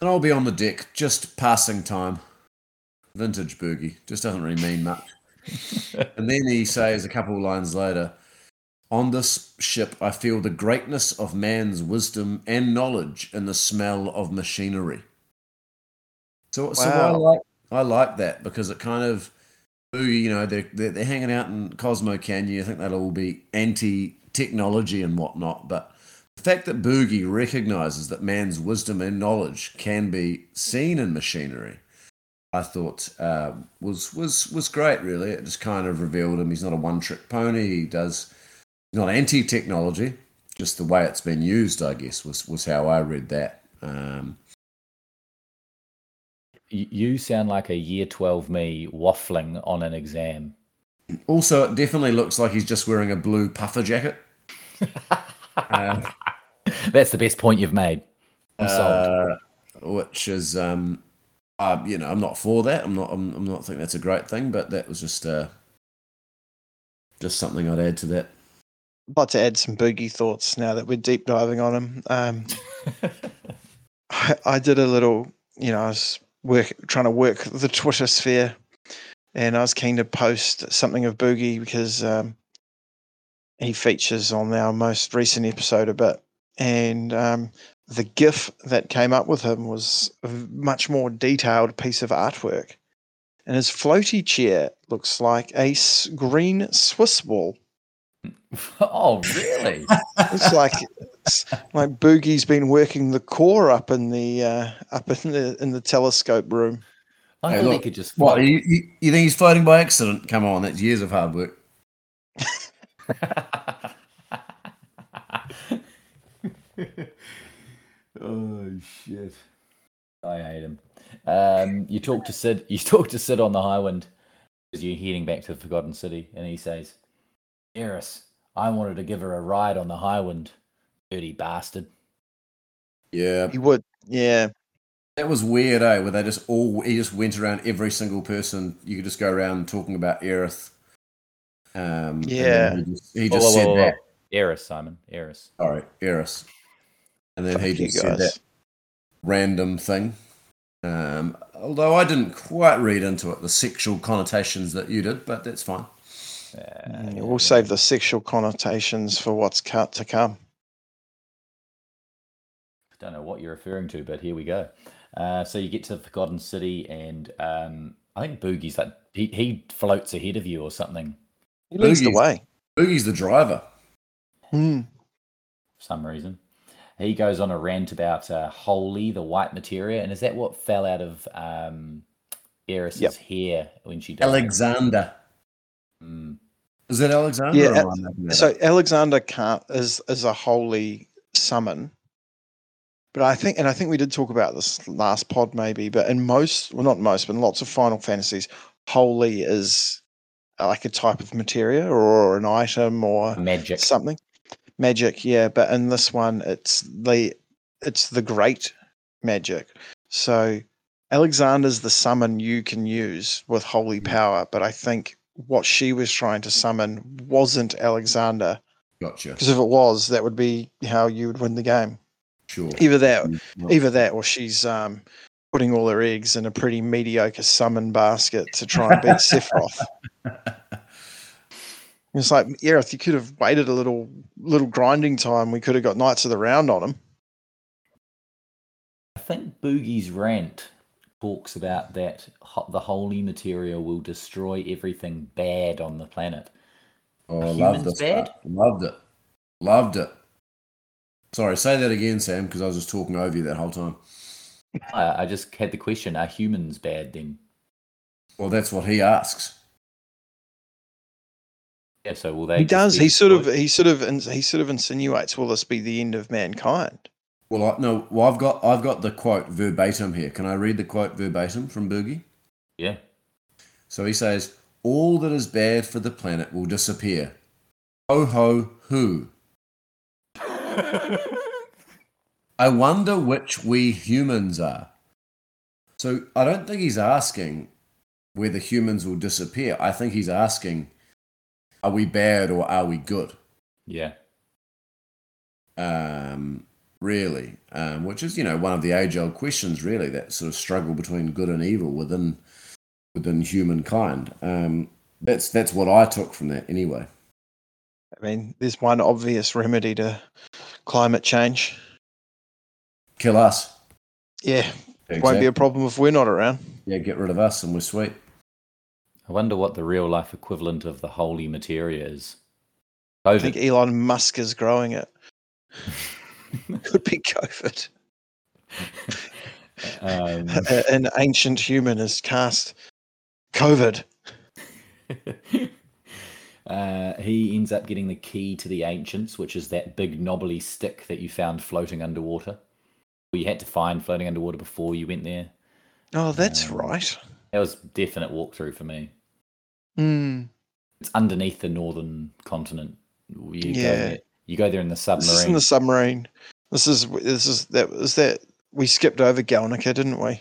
"And I'll be on the deck, just passing time." Vintage Bugey just doesn't really mean much. and then he says a couple of lines later, "On this ship, I feel the greatness of man's wisdom and knowledge in the smell of machinery." So, so I like I like that because it kind of you know, they're, they're, they're hanging out in Cosmo Canyon. I think that'll all be anti technology and whatnot. But the fact that Bugey recognizes that man's wisdom and knowledge can be seen in machinery, I thought uh, was was was great. Really, it just kind of revealed him. He's not a one trick pony. He does he's not anti technology. Just the way it's been used, I guess, was was how I read that. Um, You sound like a year 12 me waffling on an exam. also, it definitely looks like he's just wearing a blue puffer jacket. Uh, That's the best point you've made. I'm sold. uh, which is um uh, you know i'm not for that i'm not I'm, I'm not think that's a great thing but that was just uh just something i'd add to that I'd like to add some Bugey thoughts now that we're deep diving on him. Um, I, I did a little, you know, I was work trying to work the Twitter sphere, and I was keen to post something of Bugey because um, he features on our most recent episode a bit, and um, the GIF that came up with him was a much more detailed piece of artwork, and his floaty chair looks like a green Swiss wall. oh, really? It's like it's like Bugey's been working the core up in the uh, up in the in the telescope room. I Hey, thought he look, could just What float. you, you, you think he's floating by accident? Come on, that's years of hard work. Oh shit! I hate him. Um, you talk to Sid. You talk to Sid on the Highwind as you're heading back to the Forgotten City, and he says, "Eris, I wanted to give her a ride on the Highwind. Dirty bastard." Yeah, He would. Yeah. that was weird, eh? Where they just all he just went around every single person. You could just go around talking about Aerith. Um, and Yeah. he just, he just whoa, said whoa, whoa. that. Eris, Simon. Eris. Sorry, Eris. And then he Fuck you just said that random thing. Um, although I didn't quite read into it the sexual connotations that you did, but that's fine. Uh, Yeah, we'll save the sexual connotations for what's cut to come. don't know what you're referring to, but here we go. Uh, so you get to the Forgotten City, and um, I think Bugey's like he, he floats ahead of you or something He leads the way. Bugey's the driver. Hmm. for some reason. He goes on a rant about uh, holy, the white materia, and is that what fell out of um, Eris's Yep. hair when she died? Alexander. Mm, Is that Alexander? Yeah, or am that So? Alexander can't is is a holy summon. But I think and I think we did talk about this last pod maybe, but in most well not most, but in lots of Final Fantasies, holy is like a type of material or an item or magic. something. Magic, yeah, but in this one it's the it's the great magic. So Alexander's the summon you can use with holy Mm. power, but I think what she was trying to summon wasn't Alexander. Gotcha. Because if it was, that would be how you would win the game. Sure. Either that, Mm, either that, or she's um, putting all their eggs in a pretty mediocre summon basket to try and beat Sephiroth. It's like, yeah, if you could have waited a little, little grinding time, we could have got Knights of the Round on him. I think Bugey's rant talks about that the holy material will destroy everything bad on the planet. Oh, Are I love humans this. bad? part. Loved it. Loved it. Sorry, say that again, Sam, because I was just talking over you that whole time. I, I just had the question: Are humans bad then? Well, that's what he asks. Yeah. So will they? He does. He sort of, he sort of, he sort of insinuates, will this be the end of mankind? Well, I, no, well, I've got I've got the quote verbatim here. Can I read the quote verbatim from Bugey? Yeah. So he says, "All that is bad for the planet will disappear." Ho ho who? I wonder which we humans are. So I don't think he's asking whether humans will disappear. I think he's asking, are we bad or are we good? yeah. Um, really, um, which is you know one of the age-old questions, really, that sort of struggle between good and evil within within humankind. Um, that's that's what I took from that, anyway. I mean, there's one obvious remedy to climate change. Kill us. Yeah, won't be a problem if we're not around. Yeah, get rid of us, and we're sweet. I wonder what the real life equivalent of the holy materia is. I think Elon Musk is growing it. Could be COVID. um, An ancient human has cast COVID. uh, he ends up getting the key to the ancients, which is that big knobbly stick that you found floating underwater. You had to find floating underwater before you went there. Oh, that's Um, right. That was definite walkthrough for me. Hmm. It's underneath the northern continent. You go Yeah. there, you go there in the This is in submarine. the submarine. This is this is that is that we skipped over Gelnika, didn't we?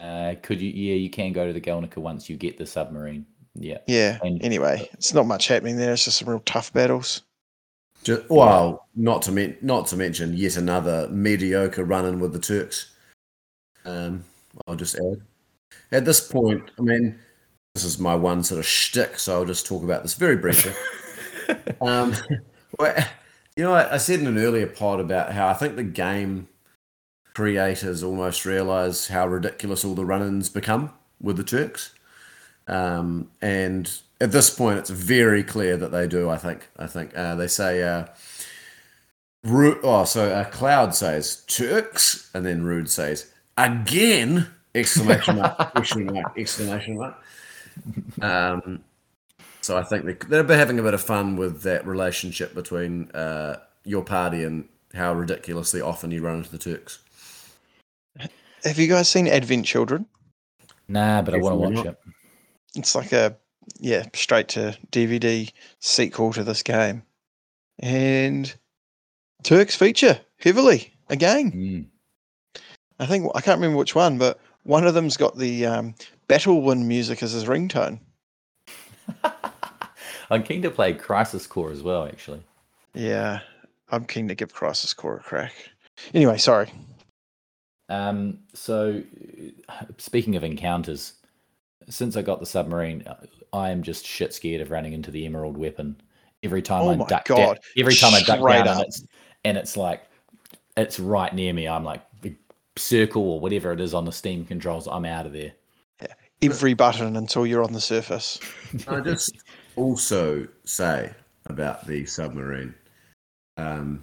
Uh, could you? Yeah, you can go to the Gelnika once you get the submarine. Yeah. Yeah. And- Anyway, it's not much happening there. It's just some real tough battles. Just, well, not to men- not to mention yet another mediocre run-in with the Turks. Um, I'll just add. At this point, I mean, this is my one sort of shtick, so I'll just talk about this very briefly. um, well, you know, I, I said in an earlier pod about how I think the game creators almost realize how ridiculous all the run-ins become with the Turks. Um, and at this point, it's very clear that they do. I think. I think uh, they say. Uh, Ru- oh, so uh, Cloud says Turks, and then Rude says again. Exclamation mark! Question mark! Exclamation mark! Um, so I think they, they're having a bit of fun with that relationship between uh, your party and how ridiculously often you run into the Turks. Have you guys seen Advent Children? Nah, but I want to watch not. it. It's like a yeah, straight to DVD sequel to this game. And Turks feature heavily again. Mm. I think I can't remember which one, but one of them's got the um, Battle Wind music as his ringtone. I'm keen to play Crisis Core as well, actually. Yeah, I'm keen to give Crisis Core a crack. Anyway, sorry. Um, so, uh, speaking of encounters, since I got the submarine, uh, I am just shit scared of running into the emerald weapon. Every time Oh I my duck God, down, every time I duck straight down, and it's and it's like it's right near me. I'm like big circle or whatever it is on the Steam controls. I'm out of there. Every button until you're on the surface. I just also say about the submarine. Um,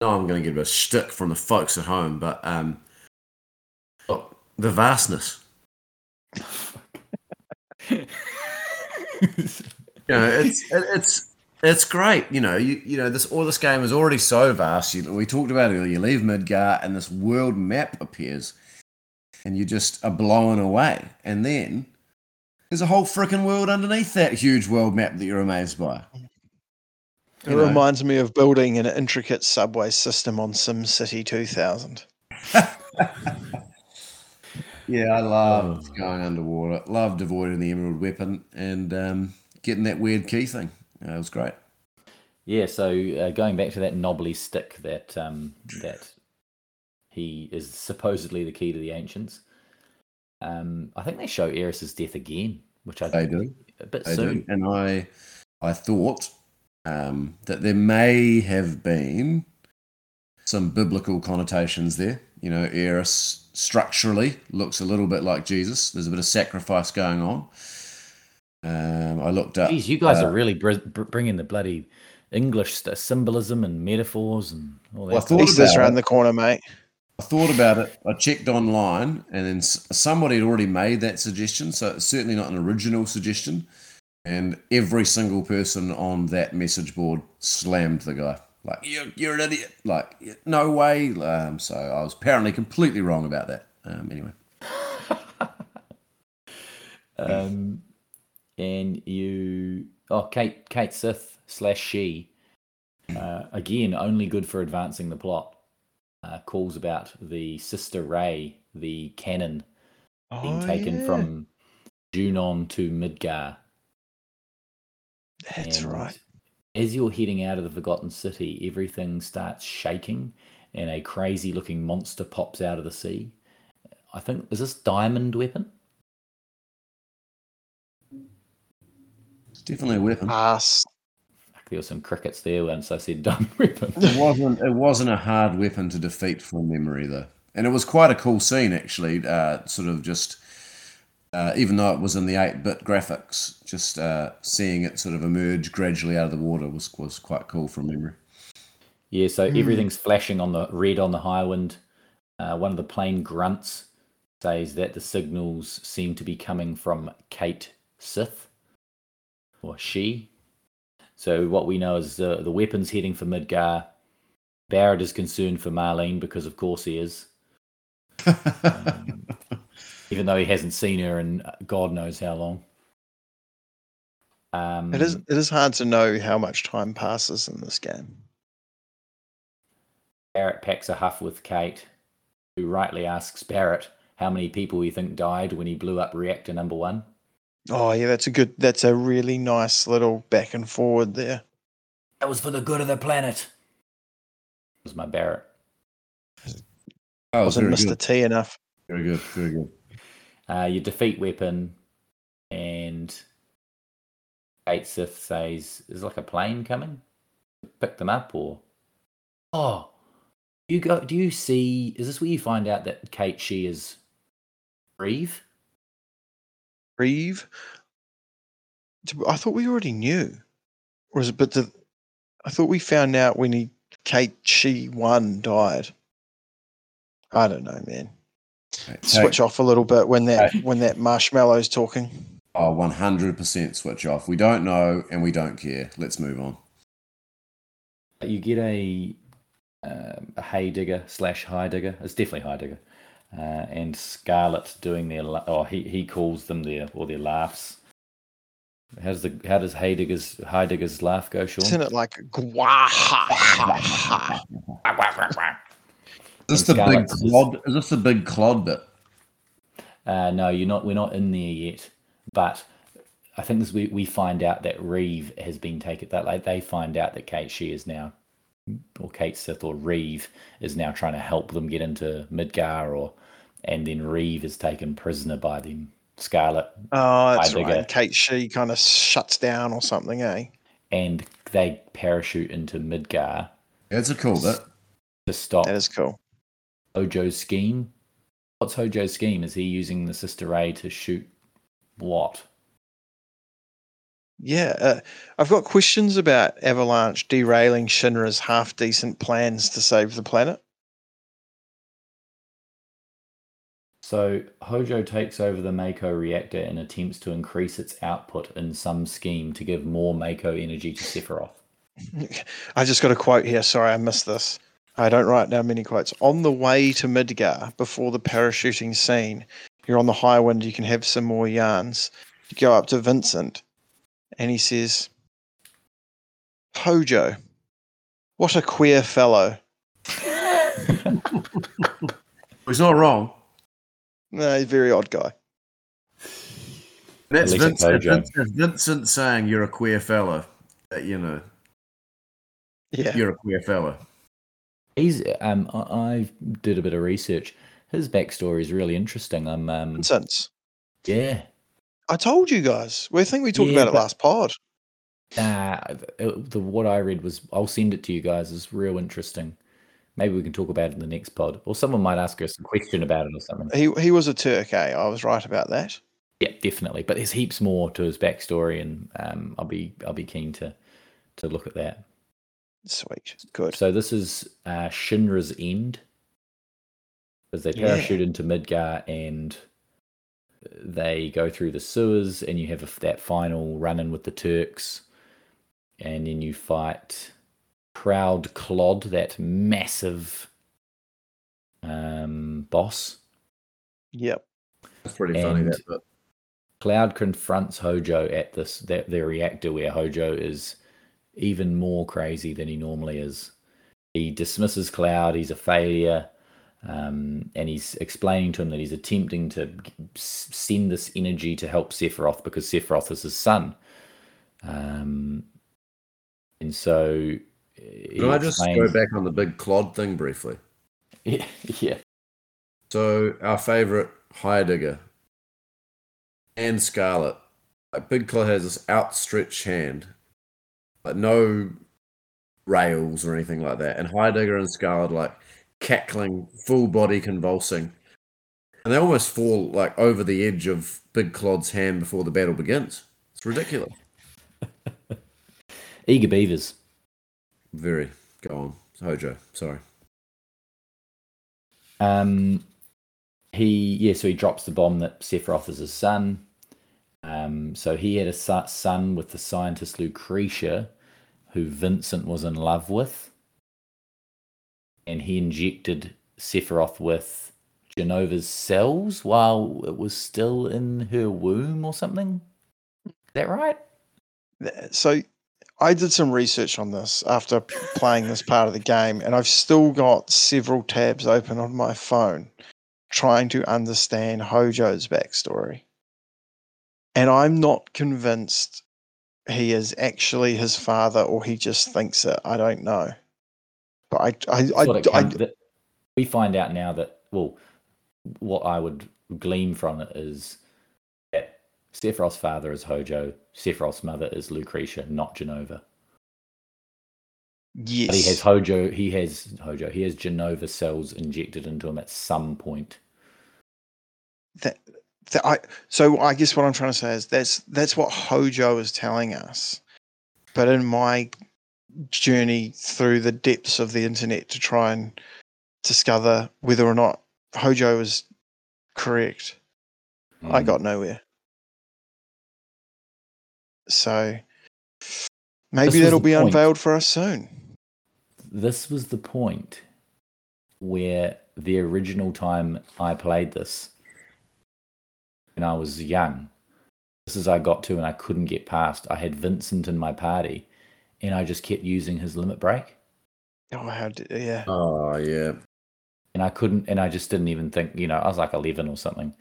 no, I'm going to give a stick from the folks at home, but um, look, the vastness. You know, it's it, it's it's great. You know, you you know this all this game is already so vast. You, we talked about it earlier. You leave Midgar, and this world map appears, and you just are blown away. And then there's a whole freaking world underneath that huge world map that you're amazed by. It know. reminds me of building an intricate subway system on SimCity 2000. Yeah, I loved Oh. going underwater. Loved avoiding the emerald weapon and um, getting that weird key thing. Uh, it was great. Yeah, so uh, going back to that knobbly stick that um, that he is supposedly the key to the ancients. Um, I think they show Eris's death again, which I They do. a bit They soon. do. And I, I thought um, that there may have been some biblical connotations there. You know, Eris structurally looks a little bit like Jesus. There's a bit of sacrifice going on. Um, I looked up. Geez, you guys uh, are really br- br- bringing the bloody English st- symbolism and metaphors and all that. Well, I stuff. thought Easter's around it. the corner, mate. I thought about it. I checked online, and then somebody had already made that suggestion. So it's certainly not an original suggestion. And every single person on that message board slammed the guy. Like, you're, you're an idiot. Like, no way. Um, so I was apparently completely wrong about that. Um, anyway. Um, and you, oh, Cait, Cait Sith slash she, uh, again, only good for advancing the plot. Uh, calls about the sister Ray, the cannon being Oh, taken yeah. from Junon to Midgar. That's and right. As you're heading out of the Forgotten City, everything starts shaking, and a crazy-looking monster pops out of the sea. I think is this diamond weapon? It's definitely a weapon. Pass. There were some crickets there once I said diamond weapon. It wasn't. It wasn't a hard weapon to defeat from memory, though, and it was quite a cool scene actually. Uh, sort of just, uh, even though it was in the eight-bit graphics, just uh, seeing it sort of emerge gradually out of the water was was quite cool from memory. Yeah, so Hmm. everything's flashing on the red on the Highwind. Uh, one of the plane grunts says that the signals seem to be coming from Cait Sith, or she. So what we know is the the weapon's heading for Midgar. Barrett is concerned for Marlene because, of course, he is, um, even though he hasn't seen her in uh, God knows how long. Um, It is. It is hard to know how much time passes in this game. Barrett packs a huff with Cait, who rightly asks Barrett how many people he think died when he blew up reactor number one. Oh yeah, that's a good. That's a really nice little back and forward there. That was for the good of the planet. Was my Barrett. Oh, Wasn't Mr. good. T enough. Very good. Very good. Uh, you defeat Weapon, and Cait Sith says, "Is like a plane coming? Pick them up, or oh, you go? Do you see? Is this where you find out that Cait she is Reeve? Reeve. I thought we already knew. Or is it? But the, I thought we found out when he Cait she one died. I don't know, man. Take- switch off a little bit when that when that marshmallow's talking. Oh, 100% switch off. We don't know and we don't care. Let's move on. You get a um, a hay digger slash high digger. It's definitely high digger, uh, and Scarlet doing their la- oh he he calls them their or their laughs. How does the how does hay diggers high diggers laugh go, Sean? Isn't it like gwah ha ha ha? Is this the big clod? Is this the big clod bit? Uh, no, you're not. We're not in there yet. But I think this we, we find out that Reeve has been taken. That like they find out that Cait she is now, or Cait Sith or Reeve is now trying to help them get into Midgar, or and then Reeve is taken prisoner by them. Scarlet Oh, that's right. And Cait she kind of shuts down or something, eh? and they parachute into Midgar That's a cool bit. to stop That is cool. Hojo's scheme. What's Hojo's scheme? Is he using the Sister Ray to shoot what? Yeah, uh, I've got questions about Avalanche derailing Shinra's half decent plans to save the planet. So Hojo takes over the Mako reactor and attempts to increase its output in some scheme to give more Mako energy to Sephiroth. I just got a quote here. Sorry, I missed this. I don't write down many quotes. On the way to Midgar, before the parachuting scene, you're on the Highwind. You can have some more yarns. You go up to Vincent, and he says, "Hojo, what a queer fellow." He's not wrong. No, he's a very odd guy. That's At least it's Vincent, Vincent, Vincent saying you're a queer fella. That, you know, Yeah, you're a queer fella. He's um I, I did a bit of research. His backstory is really interesting. I'm um Vincent. yeah. I told you guys. We think we talked Yeah, about it but- last pod. Nah, the, the what I read was I'll send it to you guys. is real interesting. Maybe we can talk about it in the next pod, or someone might ask us a question about it or something. He he was a Turk, eh? I was right about that. Yeah, definitely. But there's heaps more to his backstory, and um, I'll be I'll be keen to to look at that. Sweet, good. So this is uh, Shinra's end, because they Yeah. parachute into Midgar and they go through the sewers, and you have a, that final run in with the Turks, and then you fight Proud Clod, that massive um, boss. Yep. That's pretty funny. That bit. Cloud confronts Hojo at this that the reactor where Hojo is even more crazy than he normally is. He dismisses Cloud, he's a failure, um, and he's explaining to him that he's attempting to send this energy to help Sephiroth because Sephiroth is his son. Um, and so, Can I just go back on the big clod thing briefly? Yeah, yeah. So our favorite Heidegger and Scarlet, like Big Clod has this outstretched hand, like no rails or anything like that, and Heidegger and Scarlet like cackling, full body convulsing, and they almost fall like over the edge of Big Clod's hand before the battle begins. It's ridiculous. Eager beavers. Very. Go on, Hojo. Sorry. Um, he yeah, so he drops the bomb that Sephiroth is his son. Um, so he had a son with the scientist Lucrecia, who Vincent was in love with, and he injected Sephiroth with Jenova's cells while it was still in her womb or something. Is that right? So I did some research on this after playing this part of the game, and I've still got several tabs open on my phone trying to understand Hojo's backstory. And I'm not convinced he is actually his father or he just thinks it. I don't know. But I, I, I, I- that- we find out now that well, what I would glean from it is that Sephiroth's father is Hojo, Sephiroth's mother is Lucrecia, not Jenova. yes. But he has Hojo, he has Hojo, he has Jenova cells injected into him at some point. that, that I so I guess what I'm trying to say is that's that's what Hojo is telling us. But in my journey through the depths of the internet to try and discover whether or not Hojo is correct. I Mm. got nowhere. So maybe that'll be point. unveiled for us soon. this was the point where the original time I played this when I was young, this is I got to and I couldn't get past. I had Vincent in my party and I just kept using his limit break Oh, how did, yeah. Oh yeah. and I couldn't and I just didn't even think, you know, I was like 11 or something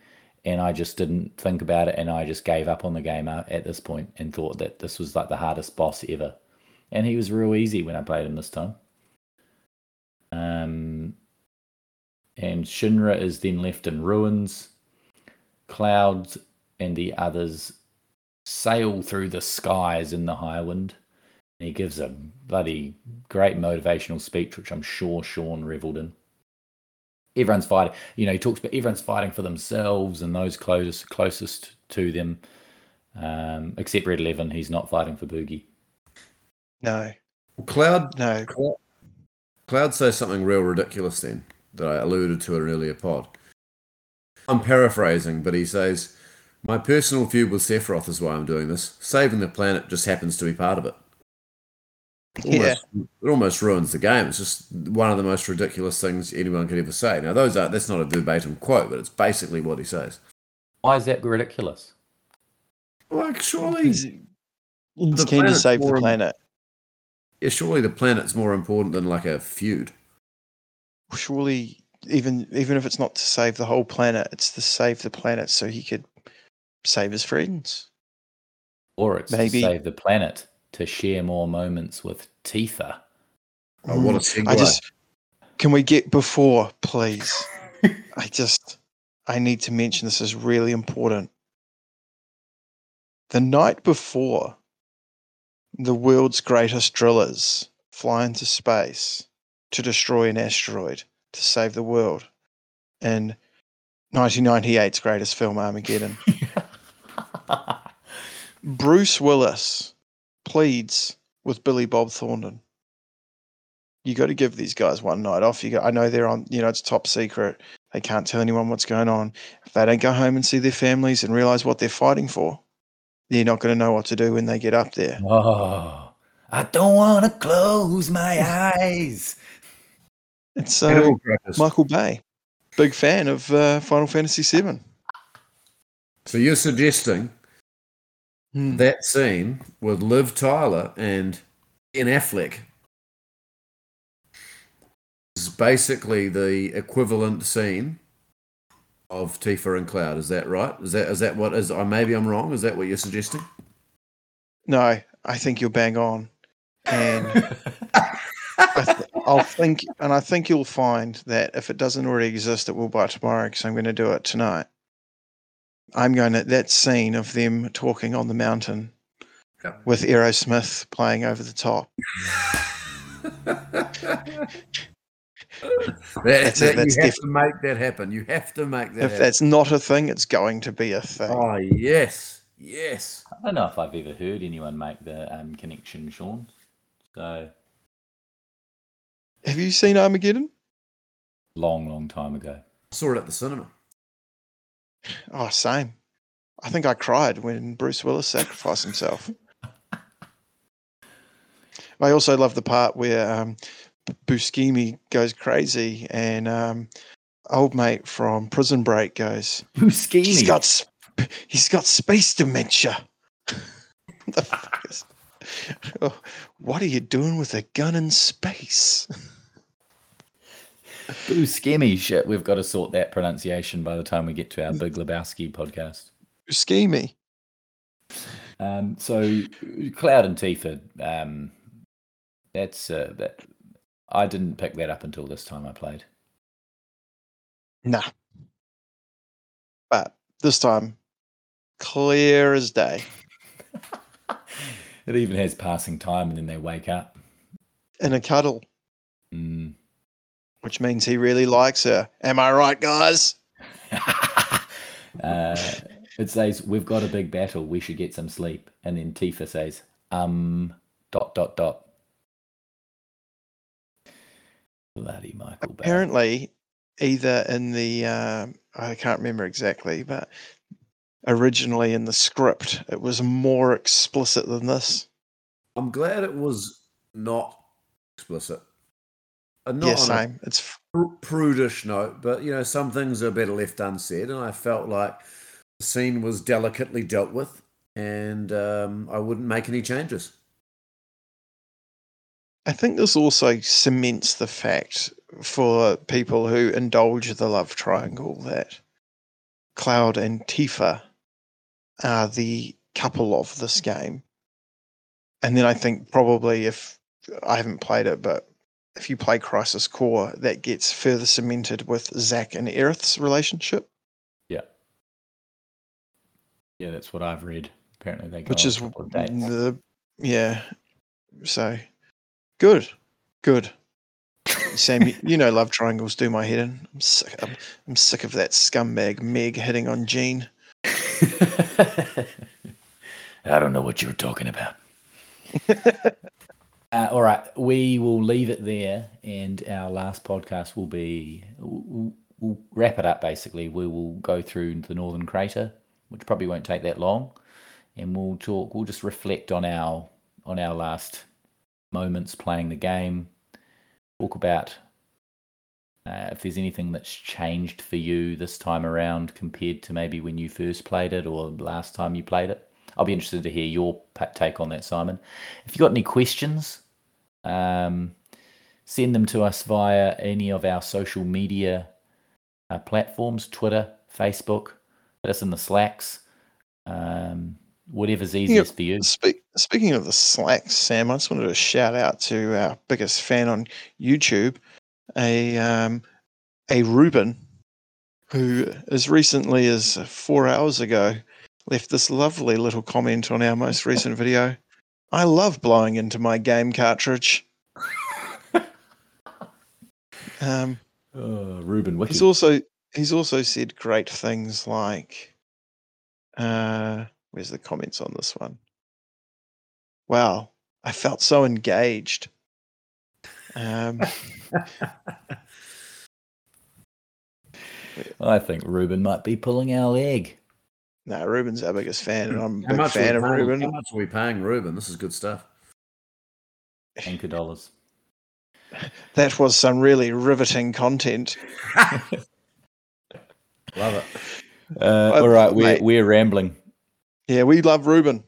and I just didn't think about it and I just gave up on the game at at this point and thought that this was like the hardest boss ever. And he was real easy when I played him this time. Um, and Shinra is then left in ruins. Clouds and the others sail through the skies in the Highwind. And he gives a bloody great motivational speech, which I'm sure Sean reveled in. Everyone's fighting, you know, he talks about everyone's fighting for themselves and those closest closest to them. Um, except Red Eleven, he's not fighting for Bugey. No, Cloud no. Cloud, Cloud says something real ridiculous then that I alluded to in an earlier pod. I'm paraphrasing, but he says, My personal feud with Sephiroth is why I'm doing this. Saving the planet just happens to be part of it. Yeah. Almost, It almost ruins the game. It's just one of the most ridiculous things anyone could ever say. Now, those are that's not a verbatim quote, but it's basically what he says. Why is that ridiculous? Like, surely, He's, he's The keen to save the planet. yeah, surely the planet's more important than like a feud. Surely, even even if it's not to save the whole planet, it's to save the planet so he could save his friends. Or it's Maybe- to save the planet to share more moments with Tifa. Oh, what a Mm, segue. I just can we get before, please? I just I need to mention this is really important. The night before, the world's greatest drillers fly into space to destroy an asteroid to save the world and 1998's greatest film, Armageddon. Bruce Willis pleads with Billy Bob Thornton. You got to give these guys one night off. You got, I know they're on, you know, it's top secret. They can't tell anyone what's going on. If they don't go home and see their families and realize what they're fighting for, they're not going to know what to do when they get up there. oh, I don't want to close my eyes. So. Michael Bay, big fan of uh, Final Fantasy VII. So you're suggesting Hmm. that scene with Liv Tyler and Ben Affleck is basically the equivalent scene of Tifa and Cloud. Is that right? Is that is that what is? Or maybe I'm wrong. Is that what you're suggesting? No, I think you're bang on. And I th- I'll think, and I think you'll find that if it doesn't already exist, it will by tomorrow because I'm going to do it tonight. I'm going to that scene of them talking on the mountain Yep. with Aerosmith playing over the top. That, That's it, that- that's you have def- to make that happen. You have to make that If happen. that's not a thing, it's going to be a thing. Oh yes, yes. I don't know if I've ever heard anyone make the um, connection, Sean. So Have you seen Armageddon? long, long time ago. I Saw it at the cinema. Oh, same. I think I cried when Bruce Willis sacrificed himself. I also love the part where um, Buscemi goes crazy and um, old mate from Prison Break goes, Who's he's scheming? got sp- he's got space dementia. What the fuck is- Oh, what are you doing with a gun in space? Who's scammy shit? We've got to sort that pronunciation by the time we get to our Big Lebowski podcast. Buscemi. Um, so Cloud and Tifa, um, that's uh, that. I didn't pick that up until this time I played. Nah. But this time, clear as day. It even has passing time, and then they wake up. In a cuddle, Mm. Which means he really likes her. Am I right, guys? uh, it says we've got a big battle. We should get some sleep, and then Tifa says, "Um, dot dot dot." Bloody Michael Bay. Apparently, either in the uh, I can't remember exactly, but originally in the script it was more explicit than this. I'm glad it was not explicit. And not yeah, same. It's prudish note, but you know, some things are better left unsaid, and I felt like the scene was delicately dealt with, and um, I wouldn't make any changes. I think this also cements the fact for people who indulge the love triangle that Cloud and Tifa are the couple of this game. And then I think probably if I haven't played it, but if you play Crisis Core, that gets further cemented with Zack and Aerith's relationship. Yeah. Yeah, that's what I've read. Apparently they Which is the yeah. So good. Good. Sam, you, you, know love triangles do my head in. I'm sick I'm, I'm sick of that scumbag Meg hitting on Jean. I don't know what you were talking about. Uh, all right, we will leave it there, and our last podcast will be we'll, we'll, wrap it up. Basically, we will go through the Northern Crater, which probably won't take that long, and we'll talk. We'll just reflect on our on our last moments playing the game. Talk about uh, if there's anything that's changed for you this time around compared to maybe when you first played it or last time you played it. I'll be interested to hear your take on that, Simon. If you've got any questions, um, send them to us via any of our social media uh, platforms Twitter, Facebook, put us in the Slacks, um, whatever's easiest for you. Speak, speaking of the Slacks, Sam, I just wanted to shout out to our biggest fan on YouTube, a, um, a Ruben, who as recently as four hours ago left this lovely little comment on our most recent video. I love blowing into my game cartridge. um, oh, Ruben He's also he's also said great things like, uh, "Where's the comments on this one?" Wow, I felt so engaged. Um, I think Ruben might be pulling our leg. No, Ruben's our biggest fan, and I'm a big fan of paying, Ruben. How much are we paying Ruben? This is good stuff. Anchor dollars. That was some really riveting content. love it. Uh, all right, we're we're rambling. Yeah, we love Ruben,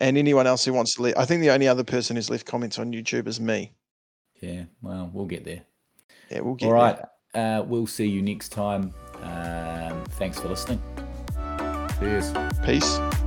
and anyone else who wants to leave. I think the only other person who's left comments on YouTube is me. Yeah, well, we'll get there. Yeah, we'll get. All right, uh, we'll see you next time. Um, thanks for listening. Peace. Peace.